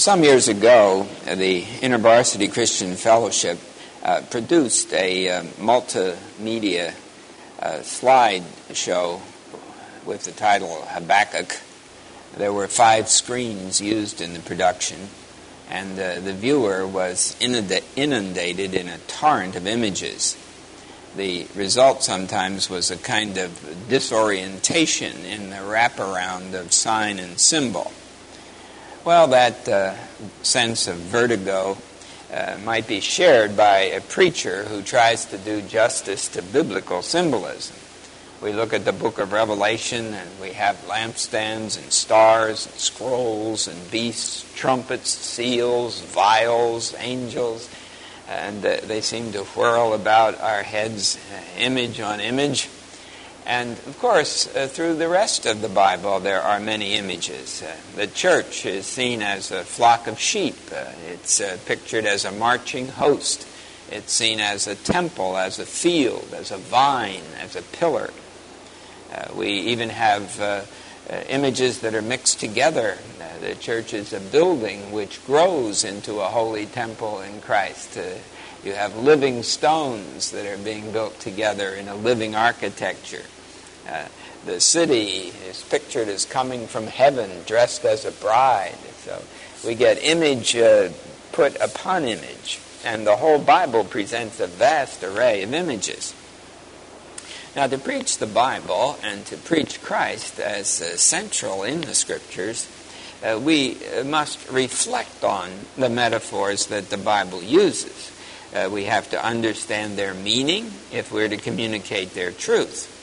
Some years ago, the InterVarsity Christian Fellowship uh, produced a uh, multimedia uh, slide show with the title Habakkuk. There were five screens used in the production, and uh, the viewer was inundated in a torrent of images. The result sometimes was a kind of disorientation in the wraparound of sign and symbol. Well, that uh, sense of vertigo uh, might be shared by a preacher who tries to do justice to biblical symbolism. We look at the book of Revelation and we have lampstands and stars and scrolls and beasts, trumpets, seals, vials, angels, and uh, they seem to whirl about our heads, uh, image on image. And of course, uh, through the rest of the Bible, there are many images. Uh, the church is seen as a flock of sheep, uh, it's uh, pictured as a marching host, it's seen as a temple, as a field, as a vine, as a pillar. Uh, we even have uh, images that are mixed together. the church is a building which grows into a holy temple in Christ. You have living stones that are being built together in a living architecture. Uh, the city is pictured as coming from heaven dressed as a bride. So we get image uh, put upon image, and the whole Bible presents a vast array of images. Now, to preach the Bible and to preach Christ as uh, central in the Scriptures, uh, we must reflect on the metaphors that the Bible uses. Uh, we have to understand their meaning if we're to communicate their truth.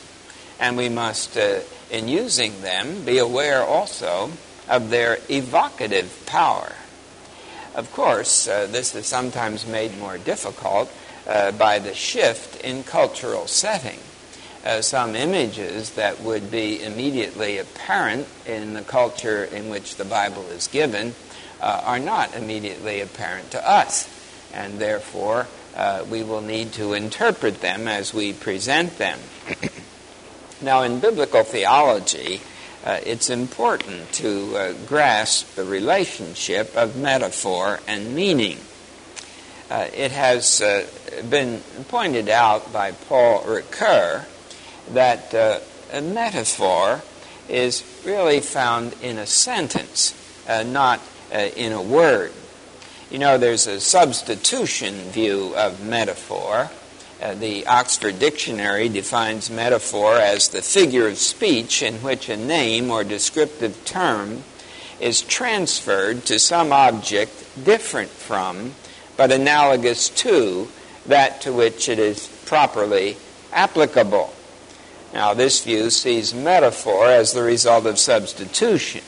And we must, uh, in using them, be aware also of their evocative power. Of course, uh, this is sometimes made more difficult uh, by the shift in cultural setting. Uh, some images that would be immediately apparent in the culture in which the Bible is given uh, are not immediately apparent to us, and therefore uh, we will need to interpret them as we present them. Now, in biblical theology, uh, it's important to uh, grasp the relationship of metaphor and meaning. Uh, it has uh, been pointed out by Paul Ricoeur that uh, a metaphor is really found in a sentence, not in a word. You know, there's a substitution view of metaphor uh, the Oxford Dictionary defines metaphor as the figure of speech in which a name or descriptive term is transferred to some object different from, but analogous to, that to which it is properly applicable. Now, this view sees metaphor as the result of substitution.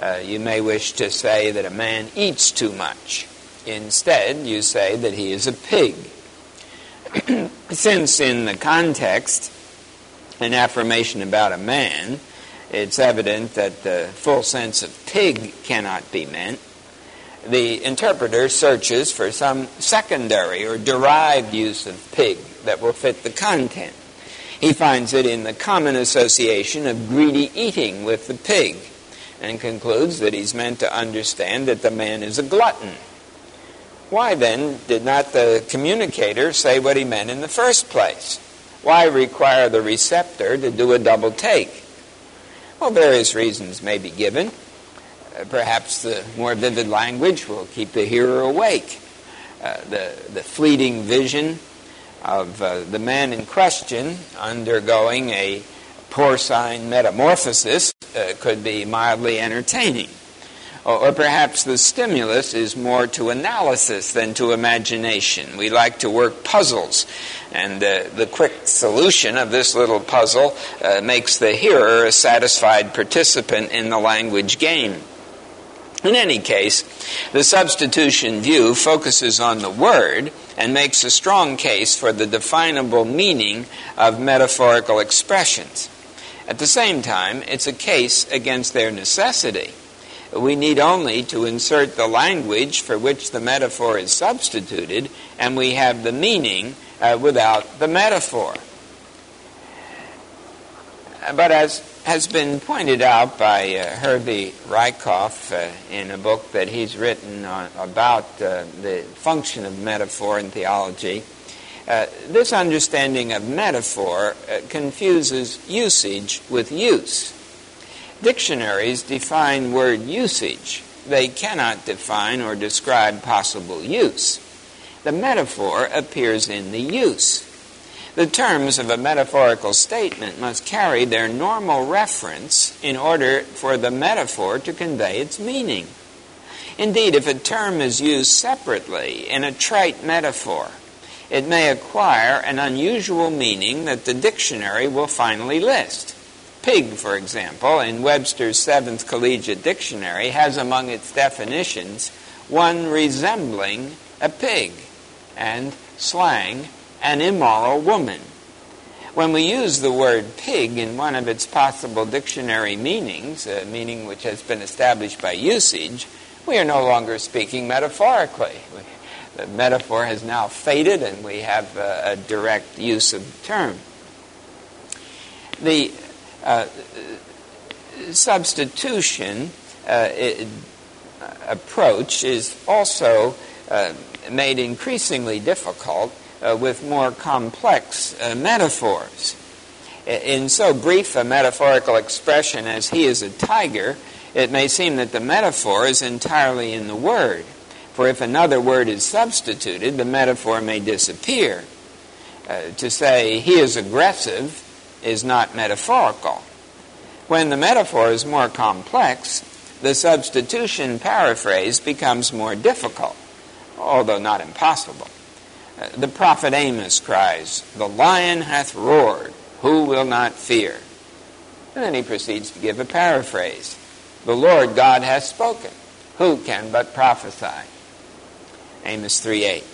Uh, you may wish to say that a man eats too much. Instead, you say that he is a pig. Since in the context, an affirmation about a man, it's evident that the full sense of pig cannot be meant, the interpreter searches for some secondary or derived use of pig that will fit the content. He finds it in the common association of greedy eating with the pig and concludes that he's meant to understand that the man is a glutton why then did not the communicator say what he meant in the first place? Why require the receptor to do a double take? Well, various reasons may be given. Uh, perhaps the more vivid language will keep the hearer awake. Uh, the, the fleeting vision of uh, the man in question undergoing a porcine metamorphosis uh, could be mildly entertaining. Or, or, perhaps the stimulus is more to analysis than to imagination. We like to work puzzles, and uh, the quick solution of this little puzzle uh, makes the hearer a satisfied participant in the language game. In any case, the substitution view focuses on the word and makes a strong case for the definable meaning of metaphorical expressions. At the same time, it's a case against their necessity. We need only to insert the language for which the metaphor is substituted, and we have the meaning uh, without the metaphor. But as has been pointed out by uh, Herbie Rieckhoff uh, in a book that he's written on, about uh, the function of metaphor in theology, uh, this understanding of metaphor uh, confuses usage with use. Dictionaries define word usage. They cannot define or describe possible use. The metaphor appears in the use. The terms of a metaphorical statement must carry their normal reference in order for the metaphor to convey its meaning. Indeed, if a term is used separately in a trite metaphor, it may acquire an unusual meaning that the dictionary will finally list. Pig, for example, in Webster's Seventh Collegiate Dictionary, has among its definitions one resembling a pig, and slang an immoral woman. When we use the word pig in one of its possible dictionary meanings, a meaning which has been established by usage, we are no longer speaking metaphorically. The metaphor has now faded and we have a, direct use of the term. The uh, substitution uh, it, approach is also uh, made increasingly difficult uh, with more complex uh, metaphors. In so brief a metaphorical expression as he is a tiger, it may seem that the metaphor is entirely in the word. For if another word is substituted, the metaphor may disappear. Uh, to say he is aggressive is not metaphorical. When the metaphor is more complex, the substitution paraphrase becomes more difficult, although not impossible. Uh, the prophet Amos cries, The lion hath roared, who will not fear? And then he proceeds to give a paraphrase The Lord God hath spoken, who can but prophesy? Amos 3 8.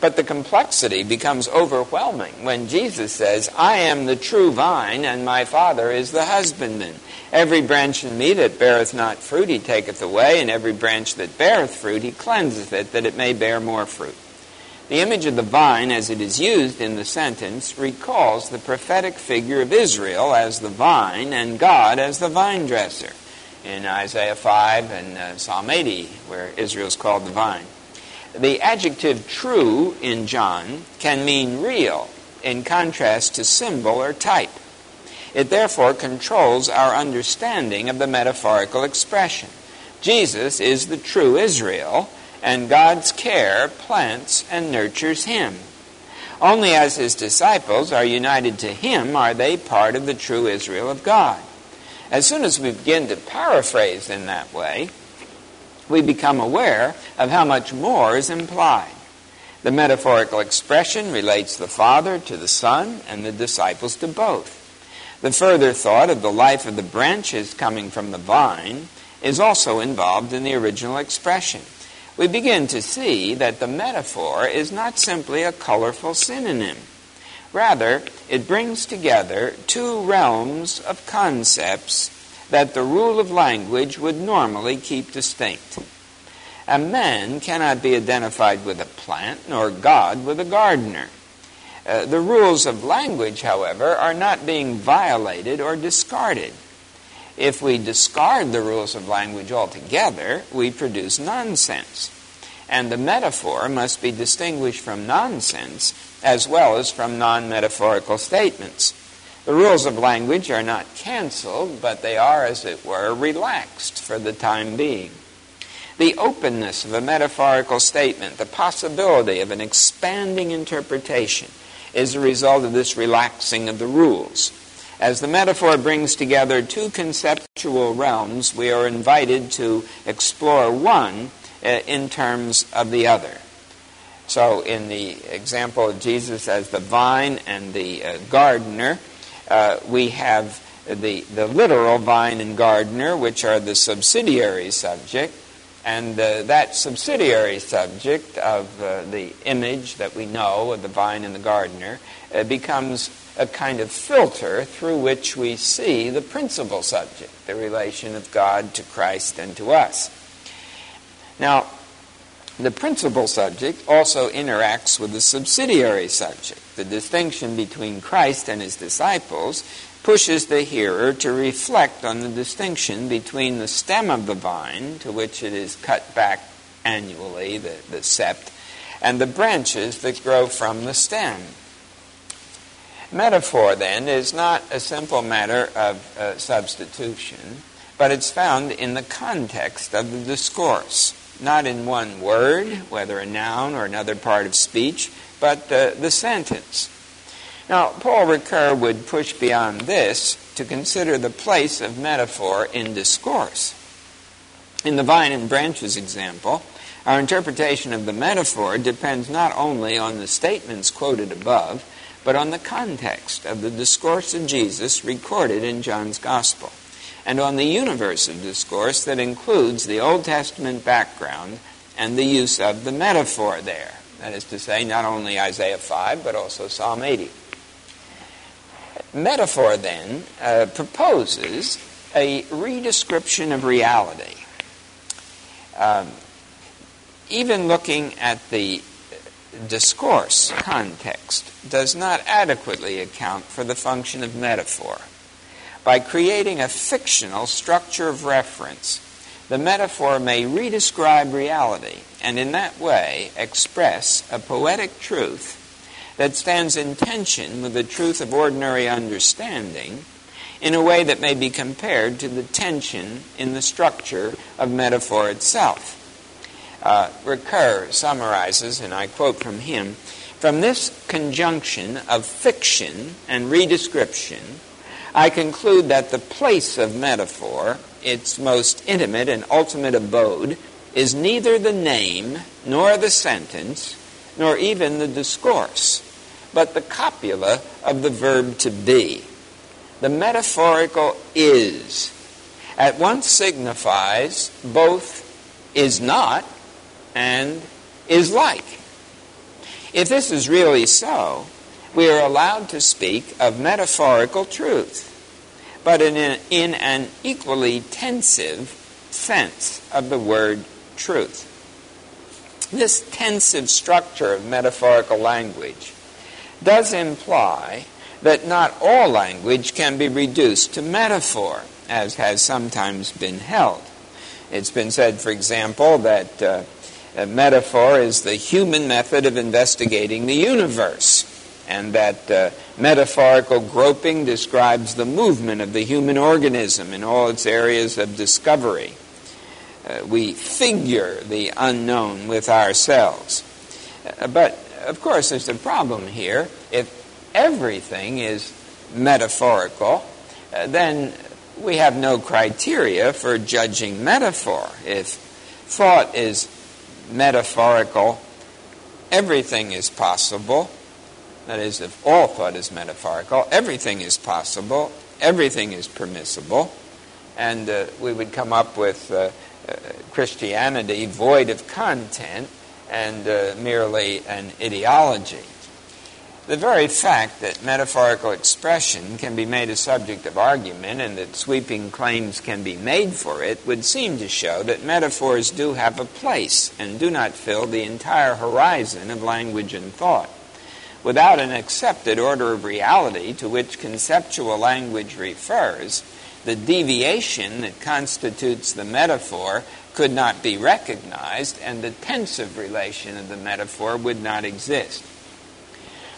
But the complexity becomes overwhelming when Jesus says, I am the true vine, and my Father is the husbandman. Every branch in me that beareth not fruit he taketh away, and every branch that beareth fruit he cleanseth it, that it may bear more fruit. The image of the vine, as it is used in the sentence, recalls the prophetic figure of Israel as the vine and God as the vine dresser in Isaiah 5 and uh, Psalm 80, where Israel is called the vine. The adjective true in John can mean real, in contrast to symbol or type. It therefore controls our understanding of the metaphorical expression. Jesus is the true Israel, and God's care plants and nurtures him. Only as his disciples are united to him are they part of the true Israel of God. As soon as we begin to paraphrase in that way, we become aware of how much more is implied. The metaphorical expression relates the Father to the Son and the disciples to both. The further thought of the life of the branches coming from the vine is also involved in the original expression we begin to see that the metaphor is not simply a colorful synonym. Rather, it brings together two realms of concepts that the rule of language would normally keep distinct. A man cannot be identified with a plant, nor God with a gardener. Uh, the rules of language, however, are not being violated or discarded. If we discard the rules of language altogether, we produce nonsense. And the metaphor must be distinguished from nonsense as well as from non metaphorical statements. The rules of language are not canceled, but they are, as it were, relaxed for the time being. The openness of a metaphorical statement, the possibility of an expanding interpretation, is a result of this relaxing of the rules. As the metaphor brings together two conceptual realms, we are invited to explore one uh, in terms of the other. So, in the example of Jesus as the vine and the uh, gardener, uh, we have the, the literal vine and gardener, which are the subsidiary subject, and uh, that subsidiary subject of uh, the image that we know of the vine and the gardener uh, becomes a kind of filter through which we see the principal subject, the relation of God to Christ and to us. Now, the principal subject also interacts with the subsidiary subject. The distinction between Christ and his disciples pushes the hearer to reflect on the distinction between the stem of the vine, to which it is cut back annually, the, the sept, and the branches that grow from the stem. Metaphor, then, is not a simple matter of uh, substitution, but it's found in the context of the discourse, not in one word, whether a noun or another part of speech, but uh, the sentence. Now, Paul Ricoeur would push beyond this to consider the place of metaphor in discourse. In the vine and branches example, our interpretation of the metaphor depends not only on the statements quoted above, but on the context of the discourse of Jesus recorded in John's Gospel, and on the universe of discourse that includes the Old Testament background and the use of the metaphor there. That is to say, not only Isaiah 5, but also Psalm 80. Metaphor, then, uh, proposes a redescription of reality. Um, even looking at the discourse context does not adequately account for the function of metaphor. By creating a fictional structure of reference, the metaphor may redescribe reality and in that way express a poetic truth that stands in tension with the truth of ordinary understanding in a way that may be compared to the tension in the structure of metaphor itself. Uh, summarizes, and I quote from him From this conjunction of fiction and redescription, I conclude that the place of metaphor, its most intimate and ultimate abode, is neither the name, nor the sentence, nor even the discourse, but the copula of the verb to be. The metaphorical is at once signifies both is not and is like. If this is really so, we are allowed to speak of metaphorical truth, but in an, in an equally tensive sense of the word truth. This tensive structure of metaphorical language does imply that not all language can be reduced to metaphor, as has sometimes been held. It's been said, for example, that uh, metaphor is the human method of investigating the universe, and that uh, metaphorical groping describes the movement of the human organism in all its areas of discovery. Uh, we figure the unknown with ourselves. Uh, but of course, there's a problem here. If everything is metaphorical, uh, then we have no criteria for judging metaphor. If thought is metaphorical, everything is possible. That is, if all thought is metaphorical, everything is possible, everything is permissible, and uh, we would come up with uh, uh, Christianity void of content and uh, merely an ideology. The very fact that metaphorical expression can be made a subject of argument and that sweeping claims can be made for it would seem to show that metaphors do have a place and do not fill the entire horizon of language and thought. Without an accepted order of reality to which conceptual language refers, the deviation that constitutes the metaphor could not be recognized, and the tensive relation of the metaphor would not exist.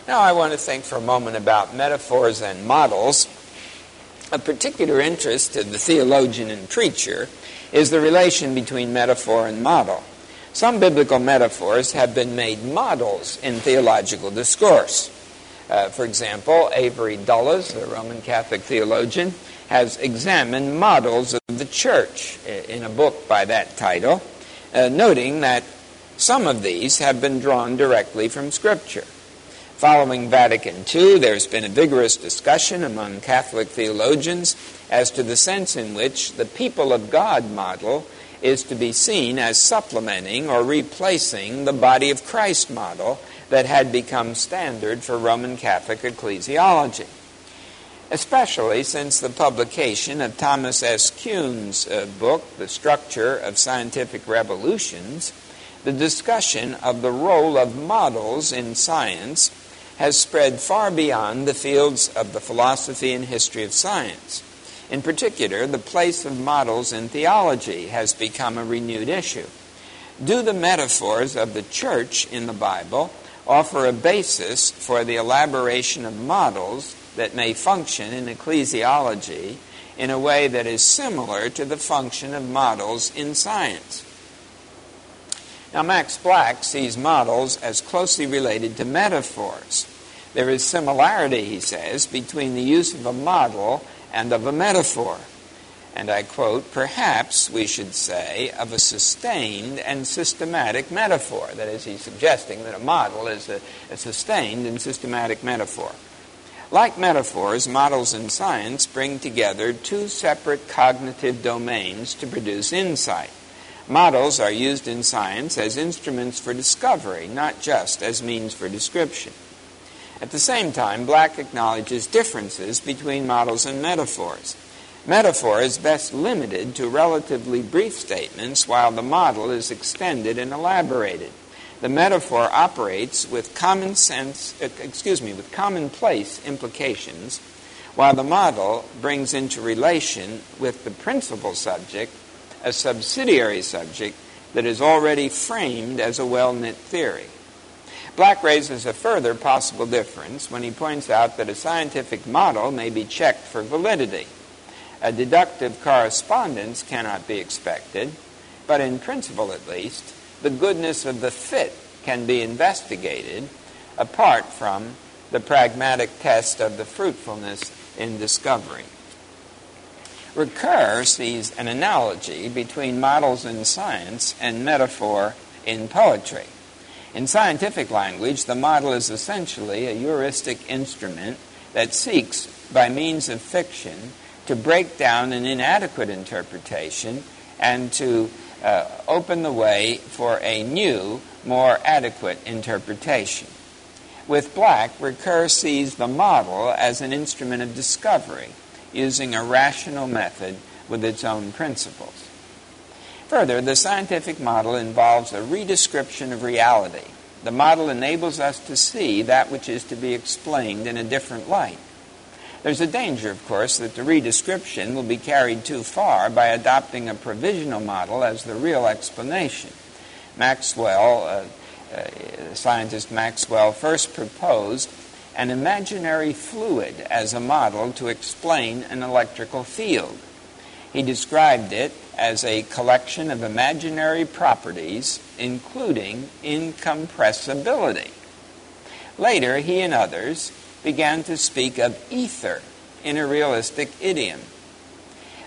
Now, I want to think for a moment about metaphors and models. A particular interest to the theologian and preacher is the relation between metaphor and model. Some biblical metaphors have been made models in theological discourse. Uh, for example, Avery Dulles, the Roman Catholic theologian, has examined models of the church in a book by that title, uh, noting that some of these have been drawn directly from Scripture. Following Vatican II, there's been a vigorous discussion among Catholic theologians as to the sense in which the people of God model is to be seen as supplementing or replacing the body of Christ model that had become standard for Roman Catholic ecclesiology especially since the publication of Thomas S. Kuhn's uh, book, The Structure of Scientific Revolutions, the discussion of the role of models in science has spread far beyond the fields of the philosophy and history of science. In particular, the place of models in theology has become a renewed issue. Do the metaphors of the church in the Bible offer a basis for the elaboration of models that may function in ecclesiology in a way that is similar to the function of models in science. Now, Max Black sees models as closely related to metaphors. There is similarity, he says, between the use of a model and of a metaphor. And I quote, perhaps we should say, of a sustained and systematic metaphor. That is, he's suggesting that a model is a, a sustained and systematic metaphor. Like metaphors, models in science bring together two separate cognitive domains to produce insight. Models are used in science as instruments for discovery, not just as means for description. At the same time, Black acknowledges differences between models and metaphors. Metaphor is best limited to relatively brief statements, while the model is extended and elaborated the metaphor operates with common sense, uh, excuse me, with commonplace implications, while the model brings into relation with the principal subject a subsidiary subject that is already framed as a well knit theory. Black raises a further possible difference when he points out that a scientific model may be checked for validity. A deductive correspondence cannot be expected, but in principle at least, the goodness of the fit can be investigated apart from the pragmatic test of the fruitfulness in discovery. Ricoeur sees an analogy between models in science and metaphor in poetry. In scientific language, the model is essentially a heuristic instrument that seeks, by means of fiction, to break down an inadequate interpretation and to uh, open the way for a new, more adequate interpretation. With Black, Ricoeur sees the model as an instrument of discovery, using a rational method with its own principles. Further, the scientific model involves a redescription of reality. The model enables us to see that which is to be explained in a different light. There's a danger, of course, that the redescription will be carried too far by adopting a provisional model as the real explanation. Maxwell, uh, uh, scientist Maxwell, first proposed an imaginary fluid as a model to explain an electrical field. He described it as a collection of imaginary properties, including incompressibility. Later, he and others began to speak of ether in a realistic idiom.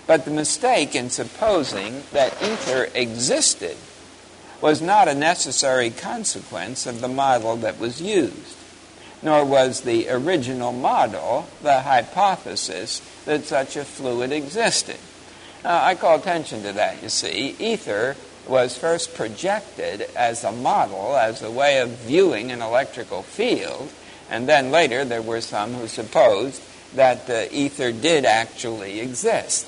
But the mistake in supposing that ether existed was not a necessary consequence of the model that was used, nor was the original model the hypothesis that such a fluid existed. Now, I call attention to that, you see. Ether was first projected as a model, as a way of viewing an electrical field, and then later there were some who supposed that uh, ether did actually exist,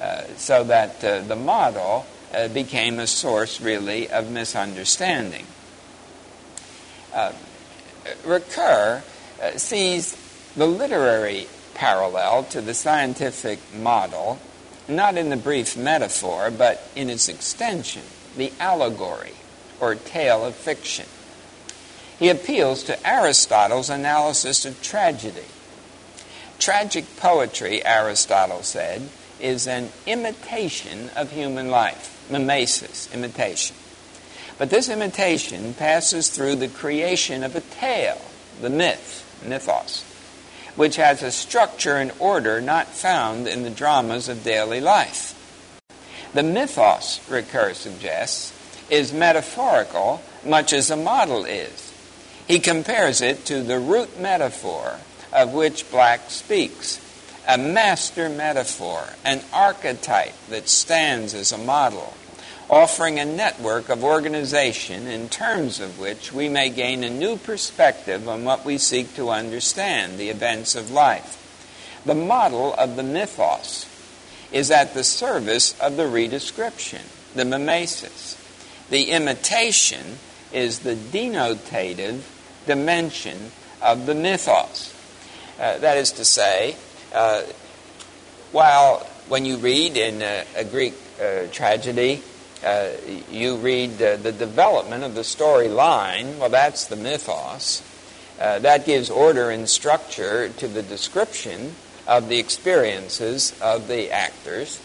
uh, so that uh, the model uh, became a source really of misunderstanding. Uh, uh, sees the literary parallel to the scientific model not in the brief metaphor, but in its extension, the allegory or tale of fiction. He appeals to Aristotle's analysis of tragedy. Tragic poetry, Aristotle said, is an imitation of human life, mimesis, imitation. But this imitation passes through the creation of a tale, the myth, mythos, which has a structure and order not found in the dramas of daily life. The mythos, Ricoeur suggests, is metaphorical much as a model is. He compares it to the root metaphor of which Black speaks, a master metaphor, an archetype that stands as a model, offering a network of organization in terms of which we may gain a new perspective on what we seek to understand, the events of life. The model of the mythos is at the service of the redescription, the mimesis. The imitation is the denotative dimension of the mythos. Uh, that is to say, uh, while when you read in a, a Greek uh, tragedy, uh, you read the development of the storyline, well, that's the mythos. Uh, that gives order and structure to the description of the experiences of the actors.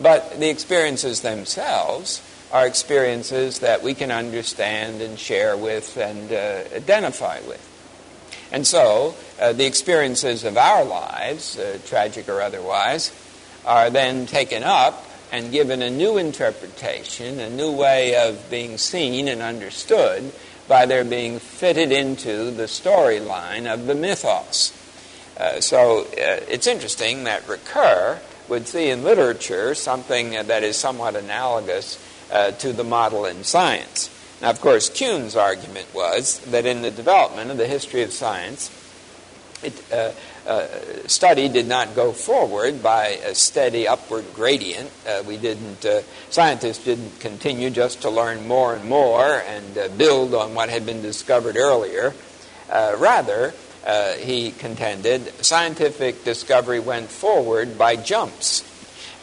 But the experiences themselves are experiences that we can understand and share with and uh, identify with. And so, uh, the experiences of our lives, uh, tragic or otherwise, are then taken up and given a new interpretation, a new way of being seen and understood by their being fitted into the storyline of the mythos. Uh, so uh, it's interesting that Ricoeur would see in literature something that is somewhat analogous uh, to the model in science. Now, of course, Kuhn's argument was that in the development of the history of science, it, uh, uh, study did not go forward by a steady upward gradient. Uh, we didn't, uh, scientists didn't continue just to learn more and more and uh, build on what had been discovered earlier. Uh, rather, he contended, scientific discovery went forward by jumps.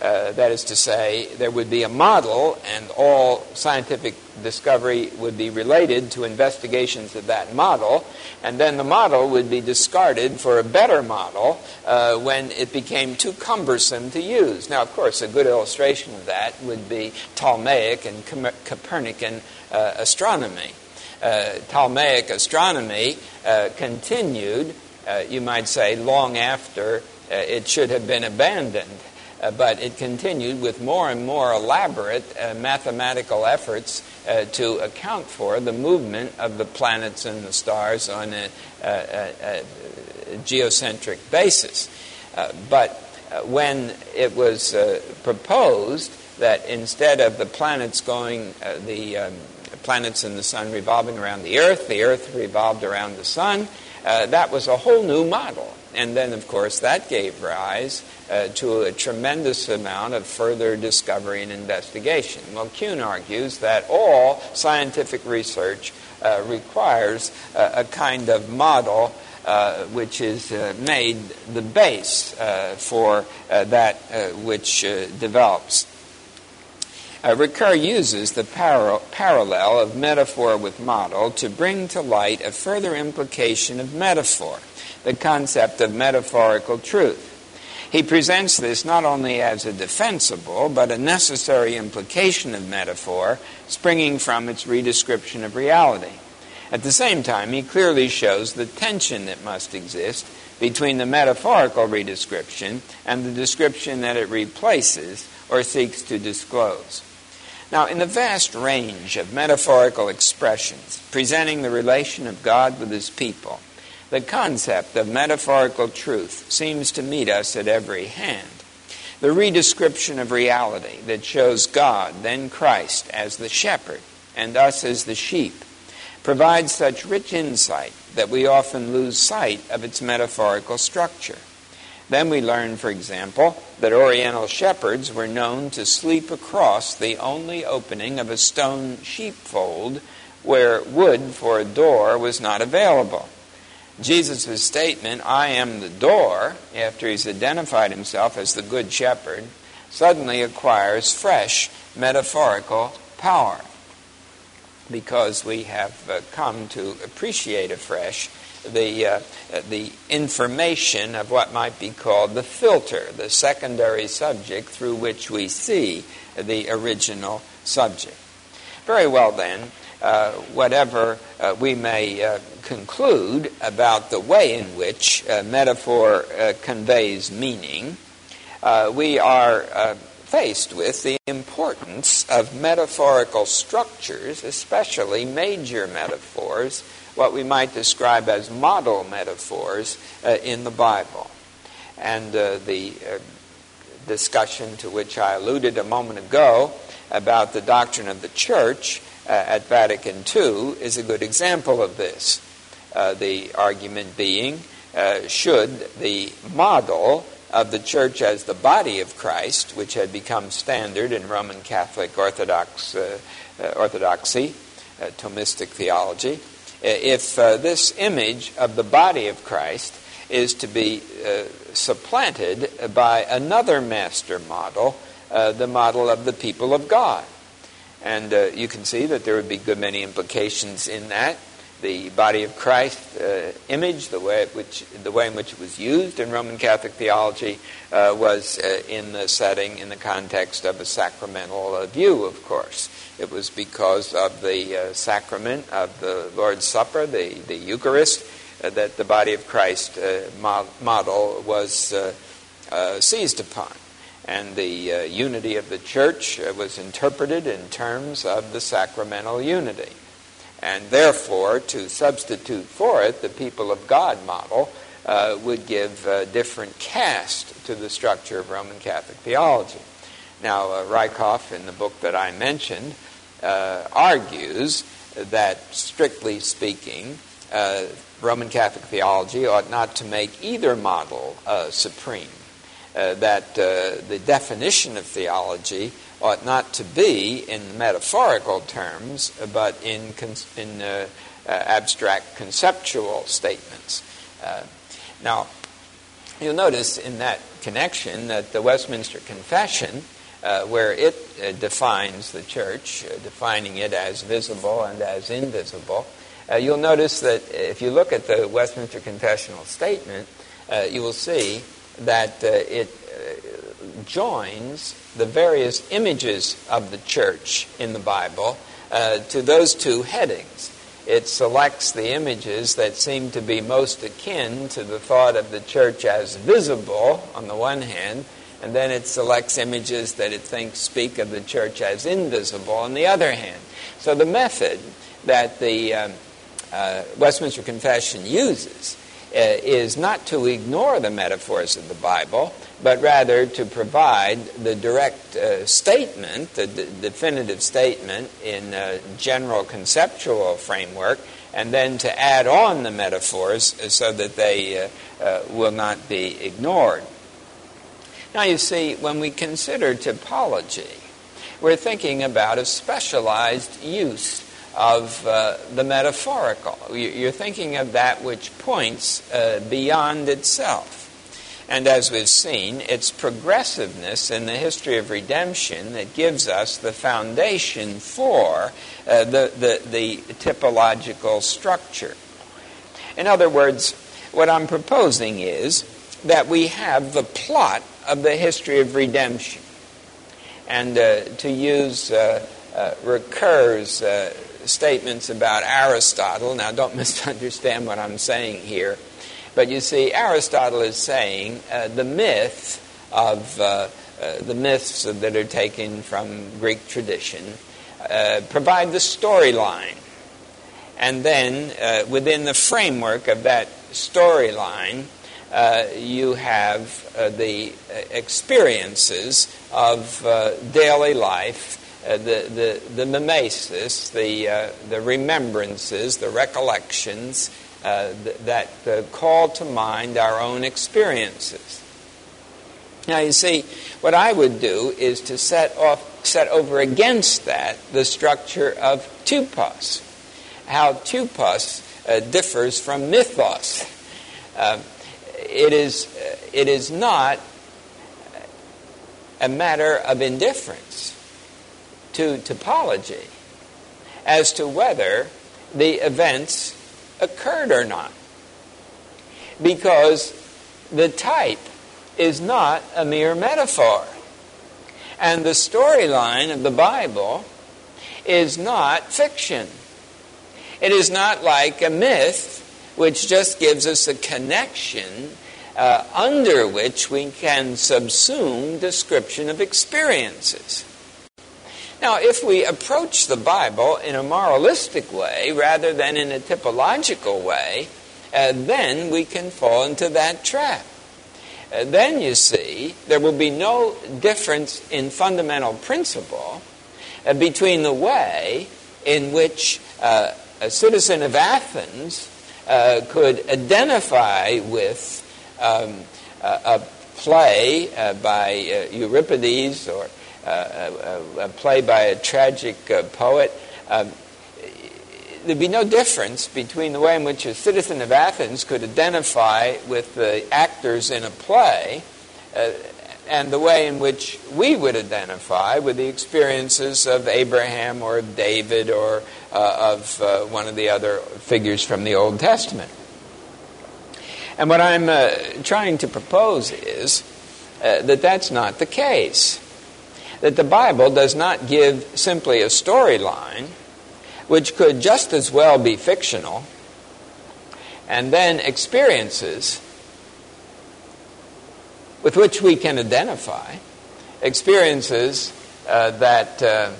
Uh, that is to say, there would be a model, and all scientific discovery would be related to investigations of that model, and then the model would be discarded for a better model uh, when it became too cumbersome to use. Now, of course, a good illustration of that would be Ptolemaic and Copernican uh, astronomy uh, Ptolemaic astronomy uh, continued, you might say, long after it should have been abandoned. Uh, but it continued with more and more elaborate uh, mathematical efforts to account for the movement of the planets and the stars on a, a, a geocentric basis. but when it was proposed that instead of the planets going, the um, planets and the sun revolving around the Earth, the Earth revolved around the sun. Uh, that was a whole new model. And then, of course, that gave rise uh, to a tremendous amount of further discovery and investigation. Well, Kuhn argues that all scientific research uh, requires uh, a kind of model uh, which is uh, made the base for that which develops. Uh, uses the par- parallel of metaphor with model to bring to light a further implication of metaphor, the concept of metaphorical truth. He presents this not only as a defensible, but a necessary implication of metaphor springing from its redescription of reality. At the same time, he clearly shows the tension that must exist between the metaphorical redescription and the description that it replaces or seeks to disclose. Now, in the vast range of metaphorical expressions presenting the relation of God with his people, the concept of metaphorical truth seems to meet us at every hand. The redescription of reality that shows God, then Christ, as the shepherd and us as the sheep provides such rich insight that we often lose sight of its metaphorical structure. Then we learn, for example, that Oriental shepherds were known to sleep across the only opening of a stone sheepfold where wood for a door was not available. Jesus' statement, I am the door, after he's identified himself as the Good Shepherd, suddenly acquires fresh metaphorical power because we have uh, come to appreciate afresh the, uh, the information of what might be called the filter, the secondary subject through which we see the original subject. Very well, then, uh, whatever uh, we may uh, conclude about the way in which uh, metaphor uh, conveys meaning, uh, we are faced with the importance of metaphorical structures, especially major metaphors, what we might describe as model metaphors in the Bible. And the discussion to which I alluded a moment ago about the doctrine of the church uh, at Vatican II is a good example of this. Uh, the argument being uh, should the model of the church as the body of Christ, which had become standard in Roman Catholic Orthodox uh, uh, orthodoxy, uh, Thomistic theology, if this image of the body of Christ is to be supplanted by another master model, the model of the people of God. And uh, you can see that there would be good many implications in that. The body of Christ uh, image, the way, which, the way in which it was used in Roman Catholic theology, uh, was uh, in the setting, in the context of a sacramental uh, view, of course. It was because of the uh, sacrament of the Lord's Supper, the, the Eucharist, that the body of Christ model was seized upon and the uh, unity of the church uh, was interpreted in terms of the sacramental unity. And therefore, to substitute for it the people of God model uh, would give a different cast to the structure of Roman Catholic theology. Now, uh, Reichoff, in the book that I mentioned, uh, argues that, strictly speaking, uh, Roman Catholic theology ought not to make either model supreme uh, that uh, the definition of theology ought not to be in metaphorical terms, but in, in uh, uh abstract conceptual statements. Uh, now, you'll notice in that connection that the Westminster Confession, uh, where it defines the church, defining it as visible and as invisible, you'll notice that if you look at the Westminster Confessional Statement, you will see that uh, it uh, joins the various images of the church in the Bible uh, to those two headings. It selects the images that seem to be most akin to the thought of the church as visible on the one hand, and then it selects images that it thinks speak of the church as invisible on the other hand. So the method that the um, uh, Westminster Confession uses uh, is not to ignore the metaphors of the Bible, but rather to provide the direct uh, statement, the d- definitive statement in a general conceptual framework, and then to add on the metaphors so that they uh, uh, will not be ignored. Now, you see, when we consider typology, we're thinking about a specialized use of uh, the metaphorical. You're thinking of that which points uh, beyond itself. And as we've seen, it's progressiveness in the history of redemption that gives us the foundation for uh, the, the, the typological structure. In other words, what I'm proposing is that we have the plot of the history of redemption. And uh, to use uh, uh, Ricoeur's uh, statements about Aristotle. Now, don't misunderstand what I'm saying here. But you see, Aristotle is saying uh, the myth of uh, uh, the myths that are taken from Greek tradition uh, provide the storyline. And then, uh, within the framework of that storyline, uh, you have the experiences of daily life uh, the, the, the mimesis, the, uh, the remembrances, the recollections uh, th- that uh, call to mind our own experiences. Now, you see, what I would do is to set, off, set over against that the structure of tupos, how tupos uh, differs from mythos. Uh, it, is, it is not a matter of indifference to typology as to whether the events occurred or not. Because the type is not a mere metaphor. And the storyline of the Bible is not fiction. It is not like a myth, which just gives us a connection uh, under which we can subsume description of experiences. Now, if we approach the Bible in a moralistic way rather than in a typological way, uh, then we can fall into that trap. Uh, then you see, there will be no difference in fundamental principle uh, between the way in which uh, a citizen of Athens uh, could identify with um, a, play uh, by Euripides or a play by a tragic poet. Um, there'd be no difference between the way in which a citizen of Athens could identify with the actors in a play uh, and the way in which we would identify with the experiences of Abraham or of David or uh, of uh, one of the other figures from the Old Testament. And what I'm uh, trying to propose is uh, that that's not the case. That the Bible does not give simply a storyline which could just as well be fictional, and then experiences with which we can identify, experiences uh, that uh,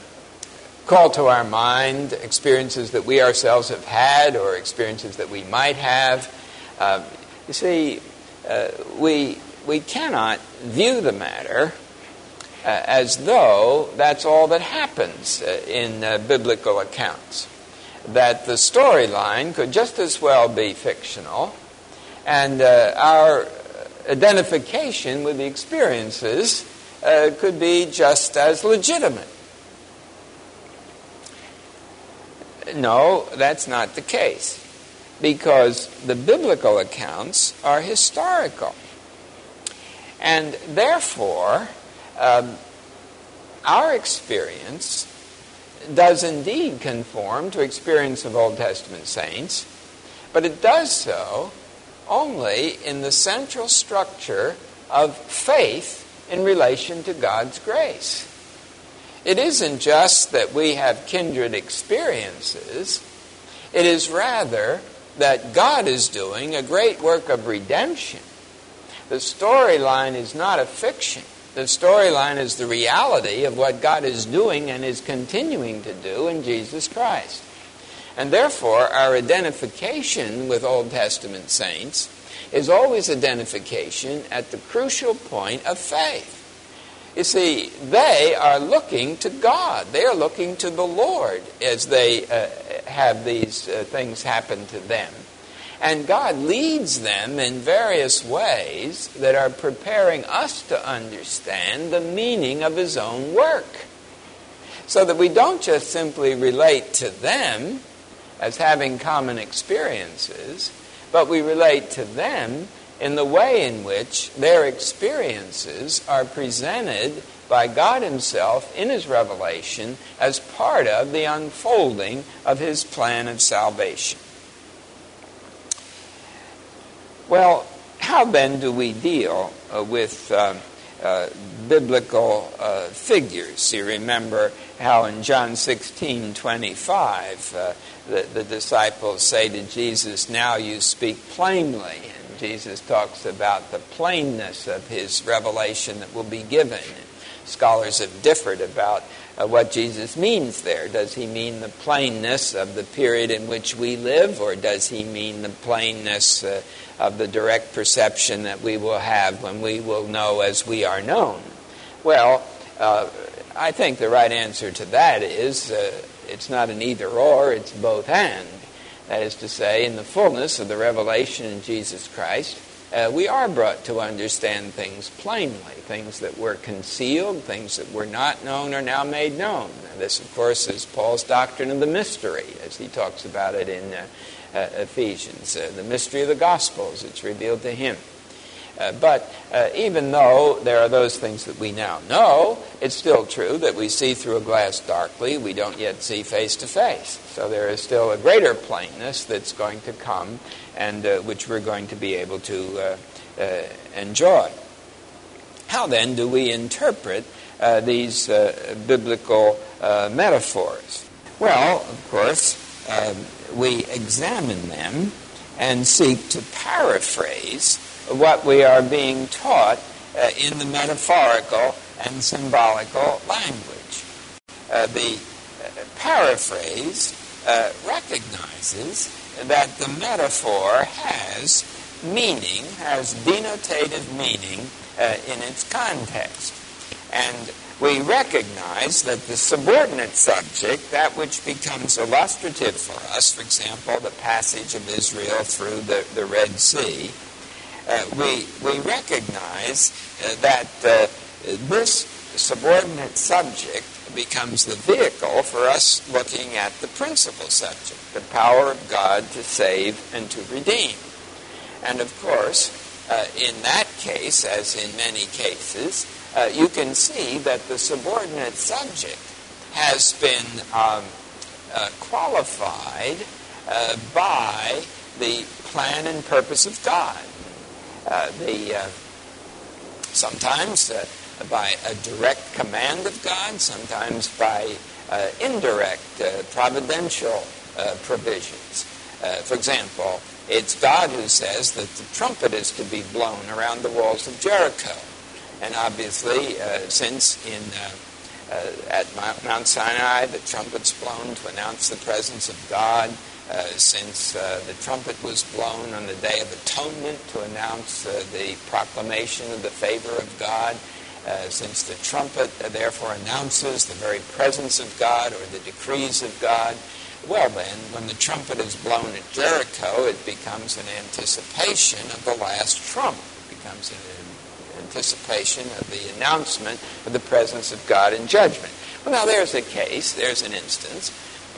call to our mind, experiences that we ourselves have had or experiences that we might have. Uh, you see, uh, we, we cannot view the matter as though that's all that happens uh, in uh, biblical accounts. That the storyline could just as well be fictional, and uh, our identification with the experiences uh, could be just as legitimate. No, that's not the case, because the biblical accounts are historical. And therefore, um, our experience does indeed conform to experience of Old Testament saints, but it does so only in the central structure of faith in relation to God's grace. It isn't just that we have kindred experiences, it is rather that God is doing a great work of redemption. The storyline is not a fiction. The storyline is the reality of what God is doing and is continuing to do in Jesus Christ. And therefore, our identification with Old Testament saints is always identification at the crucial point of faith. You see, they are looking to God. They are looking to the Lord as they uh, have these uh, things happen to them. And God leads them in various ways that are preparing us to understand the meaning of His own work. So that we don't just simply relate to them as having common experiences, but we relate to them in the way in which their experiences are presented by God Himself in His revelation as part of the unfolding of His plan of salvation. Well, how then do we deal uh, with uh, uh, biblical uh, figures? You remember how in John 16 25, uh, the, the disciples say to Jesus, Now you speak plainly. And Jesus talks about the plainness of his revelation that will be given. Scholars have differed about uh, what Jesus means there. Does he mean the plainness of the period in which we live, or does he mean the plainness of the direct perception that we will have when we will know as we are known? Well, uh, I think the right answer to that is uh, it's not an either or, it's both and. That is to say, in the fullness of the revelation in Jesus Christ, uh, we are brought to understand things plainly. Things that were concealed, things that were not known, are now made known. This, of course, is Paul's doctrine of the mystery, as he talks about it in uh, Ephesians. Uh, the mystery of the Gospels, it's revealed to him. Uh, but uh, even though there are those things that we now know, it's still true that we see through a glass darkly. We don't yet see face to face. So there is still a greater plainness that's going to come and uh, which we're going to be able to uh, uh, enjoy. How then do we interpret uh, these biblical metaphors? Well, of course, uh, we examine them and seek to paraphrase what we are being taught uh, in the metaphorical and symbolical language. Uh, the uh, paraphrase uh, recognizes that the metaphor has meaning, has denotative meaning uh, in its context. And we recognize that the subordinate subject, that which becomes illustrative for us, for example, the passage of Israel through the, the Red Sea, uh, we, we recognize uh, that uh, this subordinate subject becomes the vehicle for us looking at the principal subject, the power of God to save and to redeem. And of course, uh, in that case, as in many cases, uh, you can see that the subordinate subject has been um, uh, qualified uh, by the plan and purpose of God. Uh, the uh, sometimes uh, by a direct command of God, sometimes by indirect providential provisions. for example, it's God who says that the trumpet is to be blown around the walls of Jericho. And obviously, uh, since in uh, uh, at Mount Sinai the trumpet's blown to announce the presence of God, uh, since uh, the trumpet was blown on the Day of Atonement to announce uh, the proclamation of the favor of God, since the trumpet therefore announces the very presence of God or the decrees of God, well, then, when the trumpet is blown at Jericho, it becomes an anticipation of the last trump. It becomes an anticipation of the announcement of the presence of God in judgment. Well, now there's a case, there's an instance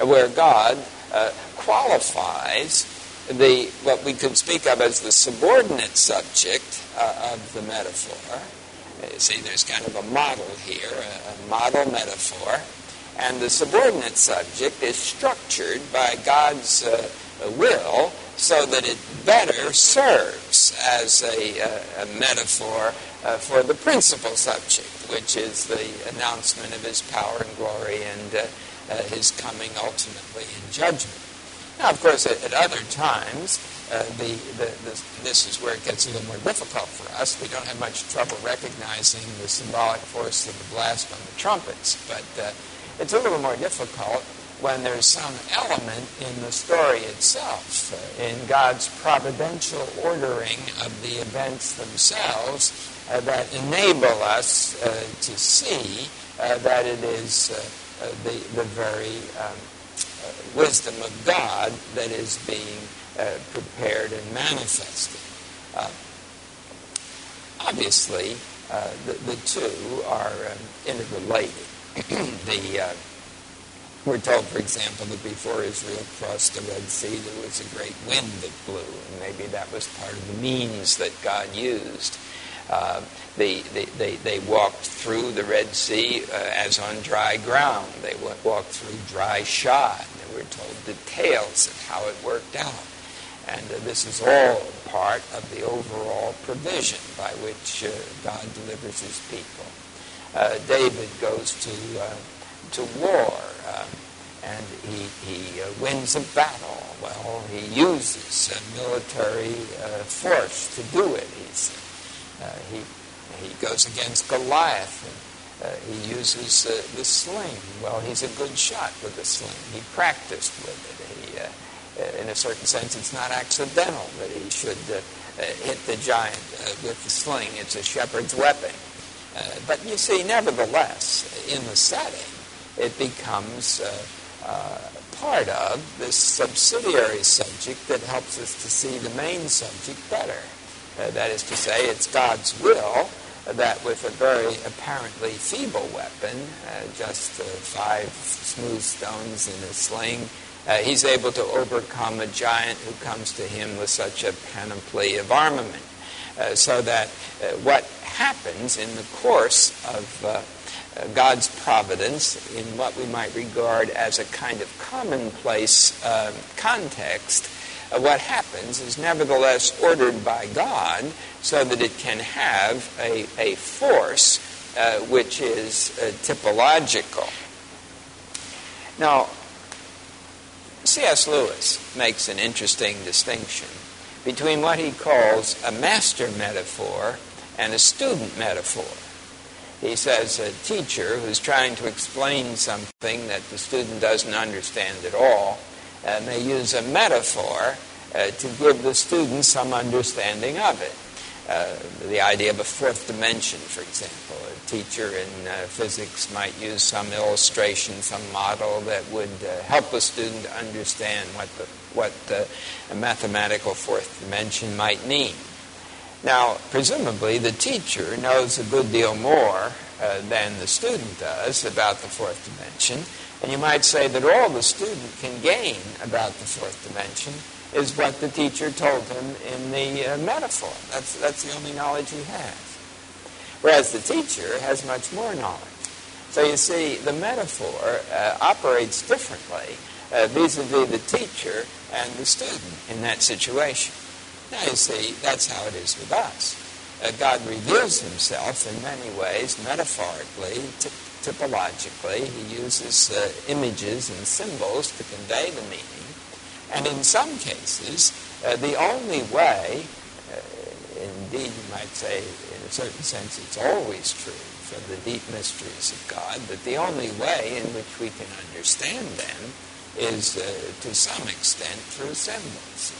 where God uh, qualifies the what we could speak of as the subordinate subject uh, of the metaphor. Uh, see, there's kind of a model here, a, a model metaphor, and the subordinate subject is structured by God's uh, will so that it better serves as a, uh, a metaphor uh, for the principal subject, which is the announcement of his power and glory and uh, uh his coming ultimately in judgment. Now, of course, at, at other times, uh, the, the, the, this is where it gets a little more difficult for us. We don't have much trouble recognizing the symbolic force of the blast on the trumpets, but uh, it's a little more difficult when there's some element in the story itself, uh, in God's providential ordering of the events themselves that enable us uh, to see uh, that it is uh, uh, the, the very um, wisdom of God that is being prepared and manifested. obviously, the, the two are um, interrelated. the we're told, for example, that before Israel crossed the Red Sea, there was a great wind that blew, and maybe that was part of the means that God used. Uh, they, they, they, they, walked through the Red Sea uh, as on dry ground. They walked through dry shod. They were told details of how it worked out. And uh, this is all part of the overall provision by which uh, God delivers his people. Uh, David goes to, uh, to war and he, he uh, wins a battle. Well, he uses military uh, force to do it. He's, Uh, he, he goes against Goliath and uh, he uses the sling. Well, he's a good shot with the sling. He practiced with it. He, uh, uh, in a certain sense, it's not accidental that he should hit the giant with the sling. It's a shepherd's weapon. but you see, nevertheless, in the setting, it becomes uh, uh, part of this subsidiary subject that helps us to see the main subject better. Uh, that is to say, it's God's will that with a very apparently feeble weapon, uh, just uh, five smooth stones in a sling, uh, he's able to overcome a giant who comes to him with such a panoply of armament. so that what happens in the course of uh, God's providence in what we might regard as a kind of commonplace uh, context, uh, what happens is nevertheless ordered by God so that it can have a, a force uh, which is uh, typological. Now, C.S. Lewis makes an interesting distinction between what he calls a master metaphor and a student metaphor. He says a teacher who's trying to explain something that the student doesn't understand at all uh, may use a metaphor uh, to give the student some understanding of it. Uh, the idea of a fourth dimension, for example. A teacher in uh, physics might use some illustration, some model that would uh, help a student understand what the what the mathematical fourth dimension might mean. Now, presumably, the teacher knows a good deal more uh, than the student does about the fourth dimension, and you might say that all the student can gain about the fourth dimension is what the teacher told him in the uh, metaphor. That's, that's the only knowledge he has. Whereas the teacher has much more knowledge. So you see, the metaphor uh, operates differently vis a vis the teacher and the student in that situation. Now, you see, that's how it is with us. Uh, God reveals himself in many ways, metaphorically, t- typologically. He uses uh, images and symbols to convey the meaning. And in some cases, uh, the only way, uh, indeed, you might say, in a certain sense, it's always true for the deep mysteries of God, that the only way in which we can understand them is, uh, to some extent, through symbols.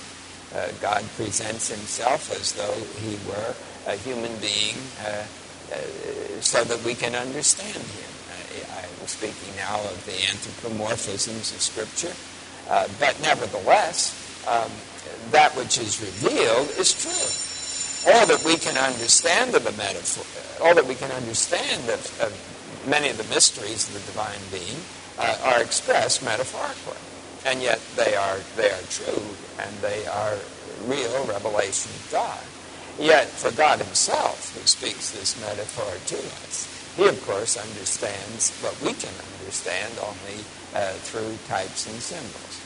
Uh, God presents himself as though he were a human being uh, so that we can understand him. I, am speaking now of the anthropomorphisms of Scripture, uh, but nevertheless, um, that which is revealed is true. All that we can understand of the metaphor, all that we can understand of, of many of the mysteries of the divine being uh, are expressed metaphorically and yet they are they are true and they are real revelation of God. Yet for God Himself, who speaks this metaphor to us, He of course understands what we can understand only uh, through types and symbols.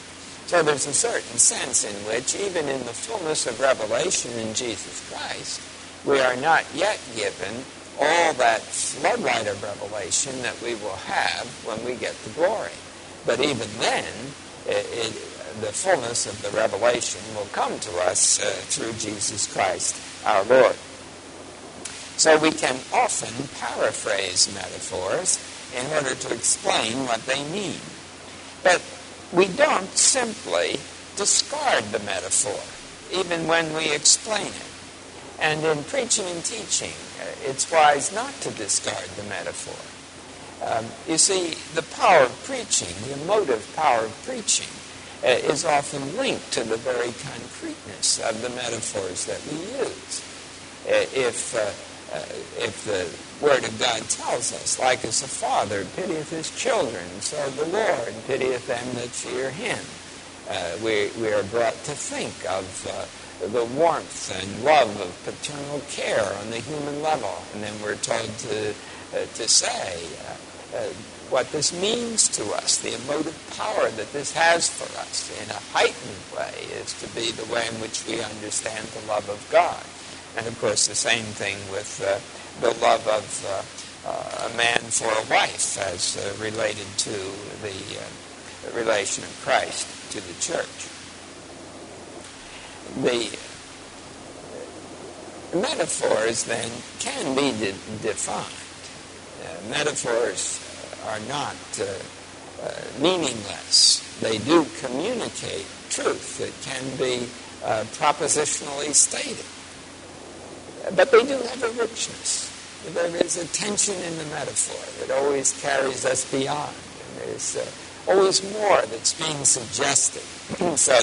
So there's a certain sense in which, even in the fullness of revelation in Jesus Christ, we are not yet given all that floodlight of revelation that we will have when we get to glory. But even then, it, it, the fullness of the revelation will come to us uh, through Jesus Christ our Lord. So we can often paraphrase metaphors in order to explain what they mean. But we don't simply discard the metaphor, even when we explain it. And in preaching and teaching, uh, it's wise not to discard the metaphor. Um, you see, the power of preaching, the emotive power of preaching, is often linked to the very concreteness of the metaphors that we use. Uh, if, uh, uh, if the Word of God tells us, like as a father pitieth his children, so the Lord pitieth them that fear him. Uh, we, we are brought to think of uh, the warmth and love of paternal care on the human level. And then we're told to, uh, to say, uh, what this means to us, the emotive power that this has for us in a heightened way is to be the way in which we understand the love of God. And of course, the same thing with uh, the love of uh, uh, a man for a wife as uh, related to the, the uh, relation of Christ to the church. The metaphors then can be de- defined. Uh, metaphors are not uh, uh, meaningless. They do communicate truth that can be uh, propositionally stated. But they do have a richness. There is a tension in the metaphor that always carries us beyond. And there's always more that's being suggested. so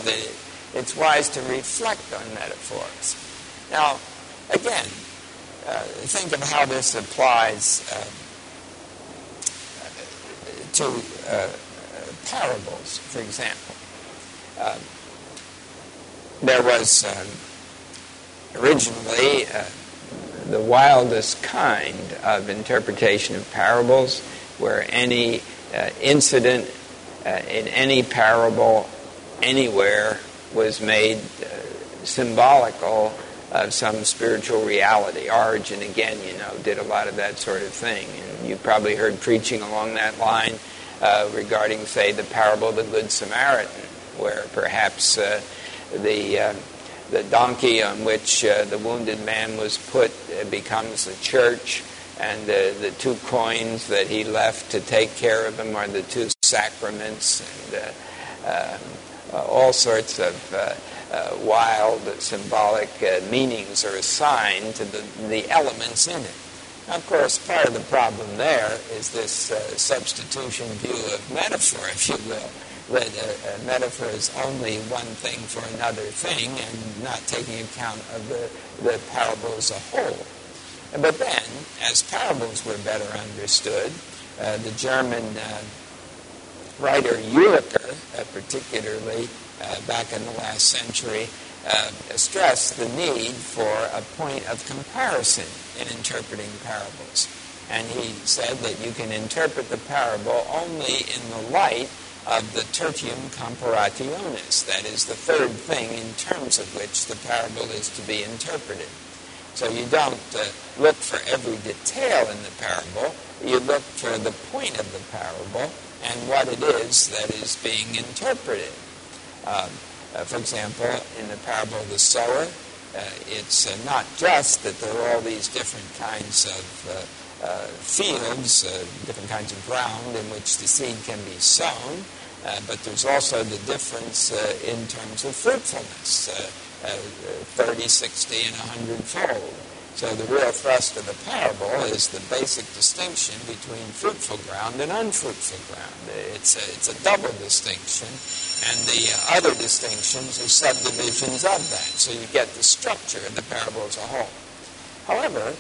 it's wise to reflect on metaphors. Now, again, uh, think of how this applies uh, to uh, parables, for example. Um, there was um, originally uh, the wildest kind of interpretation of parables where any uh, incident uh, in any parable anywhere was made uh, symbolical of some spiritual reality. Origen, again, you know, did a lot of that sort of thing. And you probably heard preaching along that line uh, regarding, say, the parable of the Good Samaritan. where perhaps uh, the uh, the donkey on which uh, the wounded man was put uh, becomes the church, and the two coins that he left to take care of him are the two sacraments, and uh, all sorts of uh, wild symbolic uh, meanings are assigned to the, the elements in it. Now, of course, part of the problem there is this uh, substitution view of metaphor, if you will, that metaphor is only one thing for another thing and not taking account of the, the parable as a whole. But then, as parables were better understood, uh, the German uh, writer Jülicher, uh, particularly, uh, back in the last century uh, stressed the need for a point of comparison in interpreting parables. And he said that you can interpret the parable only in the light of the tertium comparationis, that is, the third thing in terms of which the parable is to be interpreted. So you don't uh, look for every detail in the parable, you look for the point of the parable and what it is that is being interpreted. Um, uh, for example, in the parable of the sower, uh, it's uh, not just that there are all these different kinds of uh, uh, fields, uh, different kinds of ground in which the seed can be sown, but there's also the difference in terms of fruitfulness 30, 60, and 100 fold. So the real thrust of the parable is the basic distinction between fruitful ground and unfruitful ground. It's a, it's a double distinction, and the other distinctions are subdivisions of that. So you get the structure of the parable as a whole. However,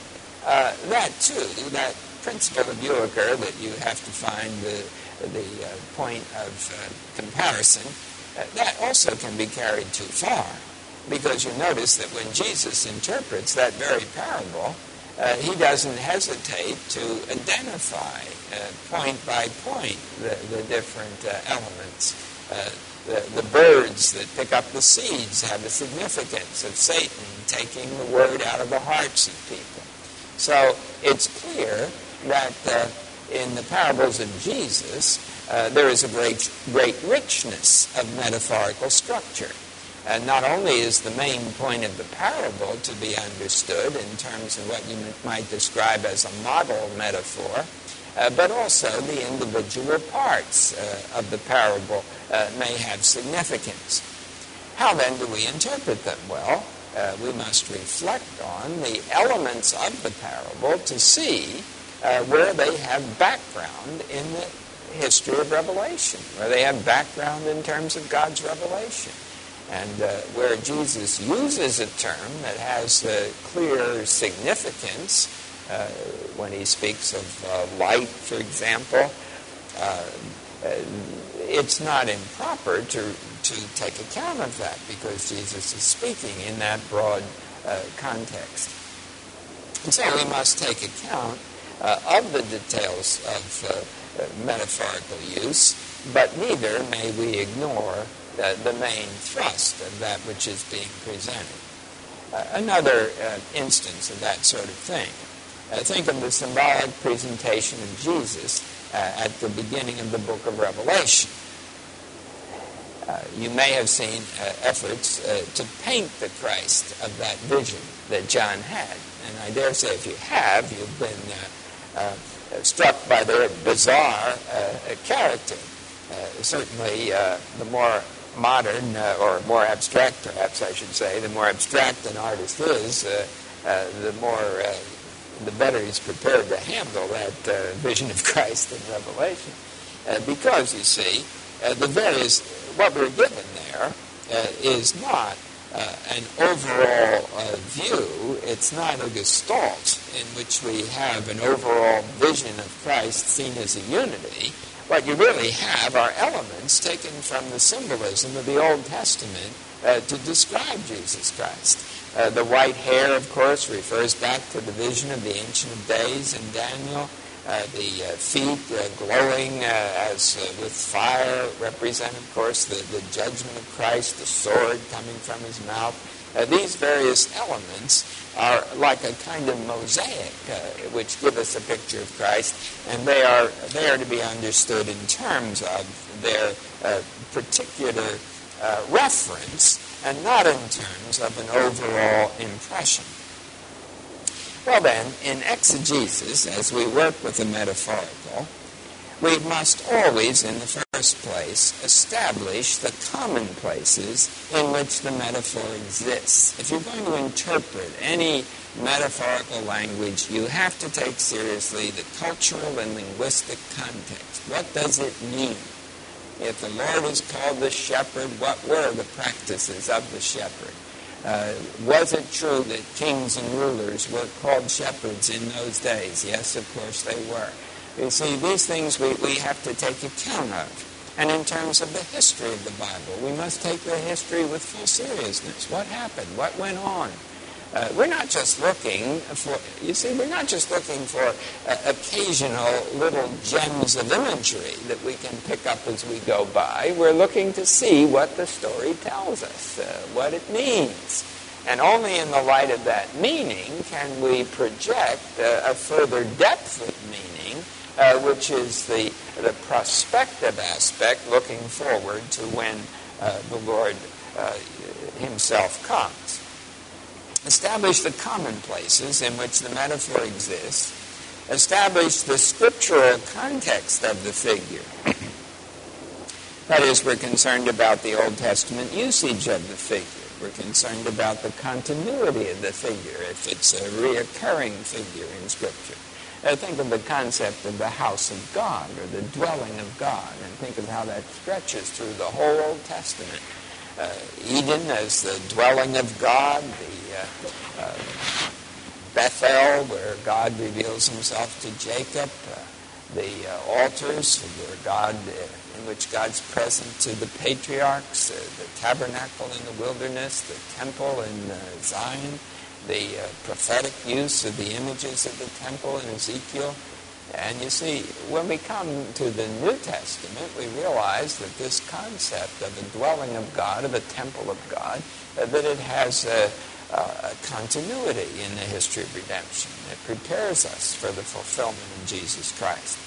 uh, that too, that principle of Jülicher that you have to find the, the uh, point of uh, comparison, uh, that also can be carried too far. Because you notice that when Jesus interprets that very parable, uh, he doesn't hesitate to identify uh, point by point the, the different uh, elements. Uh, the, the birds that pick up the seeds have the significance of Satan taking the word out of the hearts of people. So it's clear that uh, in the parables of Jesus, uh, there is a great, great richness of metaphorical structure. And not only is the main point of the parable to be understood in terms of what you might describe as a model metaphor, uh, but also the individual parts uh, of the parable uh, may have significance. How then do we interpret them? Well, uh, we must reflect on the elements of the parable to see uh, where they have background in the history of Revelation, where they have background in terms of God's revelation. And uh, where Jesus uses a term that has a clear significance, uh, when he speaks of uh, light, for example, uh, it's not improper to, to take account of that because Jesus is speaking in that broad uh, context. And so we must take account of the details of metaphorical use, but neither may we ignore the, the main thrust of that which is being presented. Uh, another uh, instance of that sort of thing. Uh, think of the symbolic presentation of Jesus uh, at the beginning of the book of Revelation. Uh, you may have seen uh, efforts to paint the Christ of that vision that John had. And I dare say if you have, you've been struck by their bizarre character. certainly, the more modern, uh, or more abstract, perhaps I should say, the more abstract an artist is, uh, uh, the more, uh, the better he's prepared to handle that uh, vision of Christ in Revelation. Uh, because, you see, the various, what we're given there is not an overall view, it's not a gestalt in which we have an overall vision of Christ seen as a unity what you really have are elements taken from the symbolism of the Old Testament uh, to describe Jesus Christ. Uh, the white hair, of course, refers back to the vision of the Ancient of Days in Daniel. Uh, the uh, feet uh, glowing uh, as with fire represent, of course, the, the judgment of Christ, the sword coming from his mouth. These various elements are like a kind of mosaic uh, which give us a picture of Christ, and they are they are to be understood in terms of their uh, particular uh, reference and not in terms of an overall impression. Well, then, in exegesis, as we work with the metaphorical, we must always, in the first place, establish the commonplaces in which the metaphor exists. If you're going to interpret any metaphorical language, you have to take seriously the cultural and linguistic context. What does it mean? If the Lord is called the shepherd, what were the practices of the shepherd? Uh, was it true that kings and rulers were called shepherds in those days? Yes, of course they were. You see, these things we, we have to take account of. And in terms of the history of the Bible, we must take the history with full seriousness. What happened? What went on? Uh, we're not just looking for, you see, we're not just looking for uh, occasional little gems of imagery that we can pick up as we go by. We're looking to see what the story tells us, uh, what it means. And only in the light of that meaning can we project uh, a further depth of meaning, uh, which is the, the prospective aspect looking forward to when uh, the Lord Himself comes. Establish the commonplaces in which the metaphor exists. Establish the scriptural context of the figure. that is, we're concerned about the Old Testament usage of the figure. We're concerned about the continuity of the figure, if it's a reoccurring figure in Scripture. Uh, think of the concept of the house of God or the dwelling of God, and think of how that stretches through the whole Old Testament. Uh, Eden as the dwelling of God, the uh, uh, Bethel where God reveals himself to Jacob, the altars where God in which God's present to the patriarchs, uh, the tabernacle in the wilderness, the temple in uh, Zion, the uh, prophetic use of the images of the temple in Ezekiel, and you see, when we come to the New Testament, we realize that this concept of the dwelling of God, of the temple of God, uh, that it has a, a, continuity in the history of redemption. It prepares us for the fulfillment of Jesus Christ.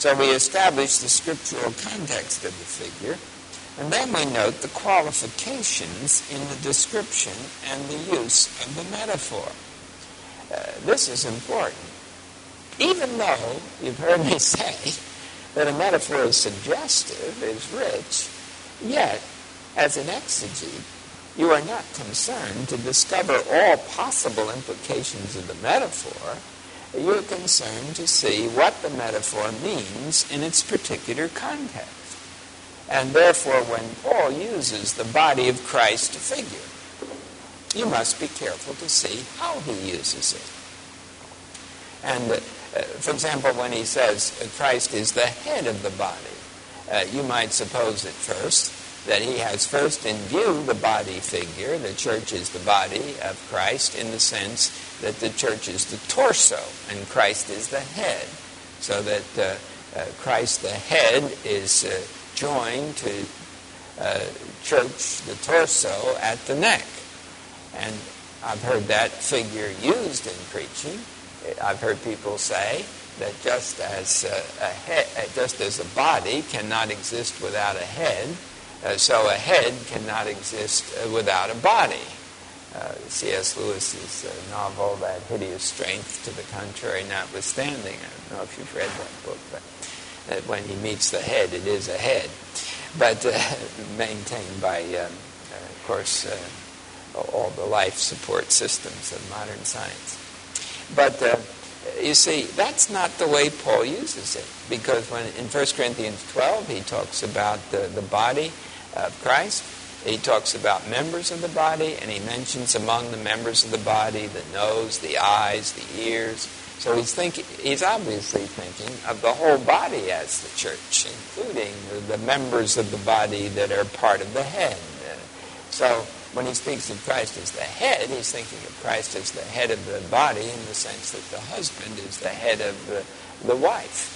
So we establish the scriptural context of the figure, and then we note the qualifications in the description and the use of the metaphor. Uh, this is important even though you've heard me say that a metaphor is suggestive, is rich, yet, as an exegete, you are not concerned to discover all possible implications of the metaphor. You are concerned to see what the metaphor means in its particular context. And therefore, when Paul uses the body of Christ to figure, you must be careful to see how he uses it. And uh, for example, when he says Christ is the head of the body, uh, you might suppose at first that he has first in view the body figure. The church is the body of Christ in the sense that the church is the torso and Christ is the head. So that uh, uh, Christ the head is uh, joined to uh, church, the torso, at the neck. And I've heard that figure used in preaching. I've heard people say that just as a, a head, just as a body cannot exist without a head, uh, so a head cannot exist uh, without a body. Uh, C.S. Lewis's uh, novel, That Hideous Strength, to the contrary notwithstanding. I don't know if you've read that book, but when he meets the head, it is a head. But uh, maintained by, um, of course, uh, all the life support systems of modern science. But uh, you see, that's not the way Paul uses it. Because when in 1 Corinthians 12, he talks about the, the body of Christ, he talks about members of the body, and he mentions among the members of the body the nose, the eyes, the ears. So he's thinking, he's obviously thinking of the whole body as the church, including the, members of the body that are part of the head. So when he speaks of Christ as the head, he's thinking of Christ as the head of the body in the sense that the husband is the head of the, the wife.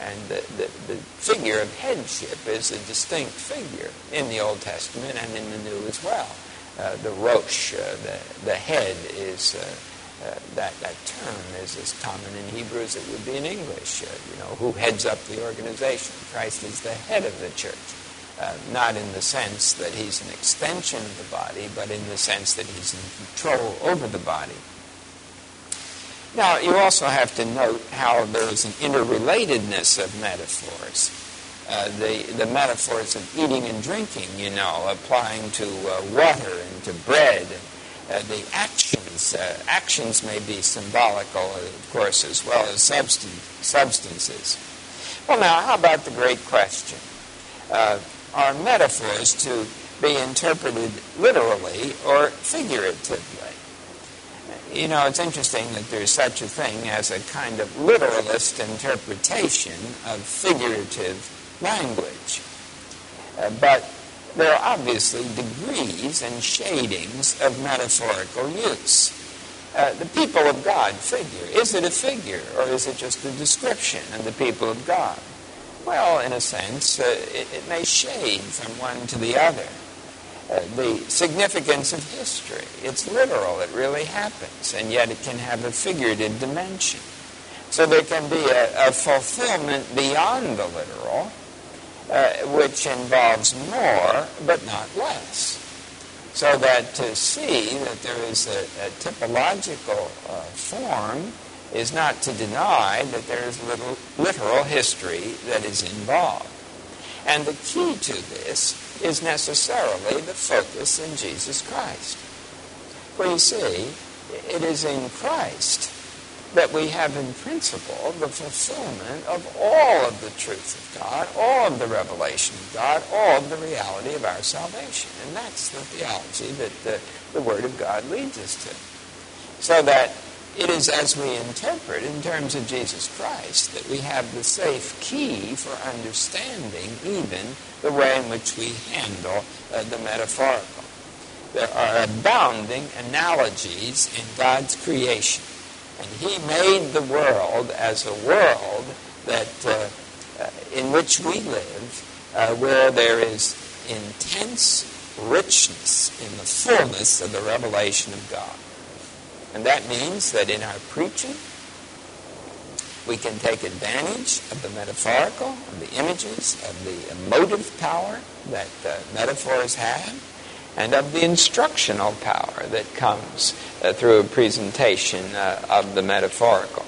And the, the, the, figure of headship is a distinct figure in the Old Testament and in the New as well. Uh, the rosh, uh, the, the head, is uh, uh that, that term is as common in Hebrew as it would be in English. Uh, you know, who heads up the organization? Christ is the head of the church. Uh, not in the sense that he's an extension of the body, but in the sense that he's in control over the body. Now, you also have to note how there is an interrelatedness of metaphors. Uh, the, the metaphors of eating and drinking, you know, applying to uh, water and to bread. Uh, the actions, uh, actions may be symbolical, of course, as well as substan- substances. Well, now, how about the great question? Uh, are metaphors to be interpreted literally or figuratively? You know, it's interesting that there's such a thing as a kind of literalist interpretation of figurative language. Uh, but there are obviously degrees and shadings of metaphorical use. Uh, the people of God figure. Is it a figure or is it just a description of the people of God? Well, in a sense, uh, it, it, may shade from one to the other. Uh, the significance of history, it's literal, it really happens, and yet it can have a figurative dimension. So there can be a, a fulfillment beyond the literal, uh, which involves more but not less. So that to see that there is a, a typological uh, form is not to deny that there is little, literal history that is involved. And the key to this is necessarily the focus in Jesus Christ. For you see, it is in Christ that we have in principle the fulfillment of all of the truth of God, all of the revelation of God, all of the reality of our salvation. And that's the theology that the, the Word of God leads us to. So that it is as we interpret in terms of Jesus Christ that we have the safe key for understanding even the way in which we handle uh, the metaphorical. There are abounding analogies in God's creation. And He made the world as a world that uh, uh, in which we live, uh, where there is intense richness in the fullness of the revelation of God. And that means that in our preaching, we can take advantage of the metaphorical, of the images, of the emotive power that uh, metaphors have, and of the instructional power that comes uh, through a presentation uh, of the metaphorical.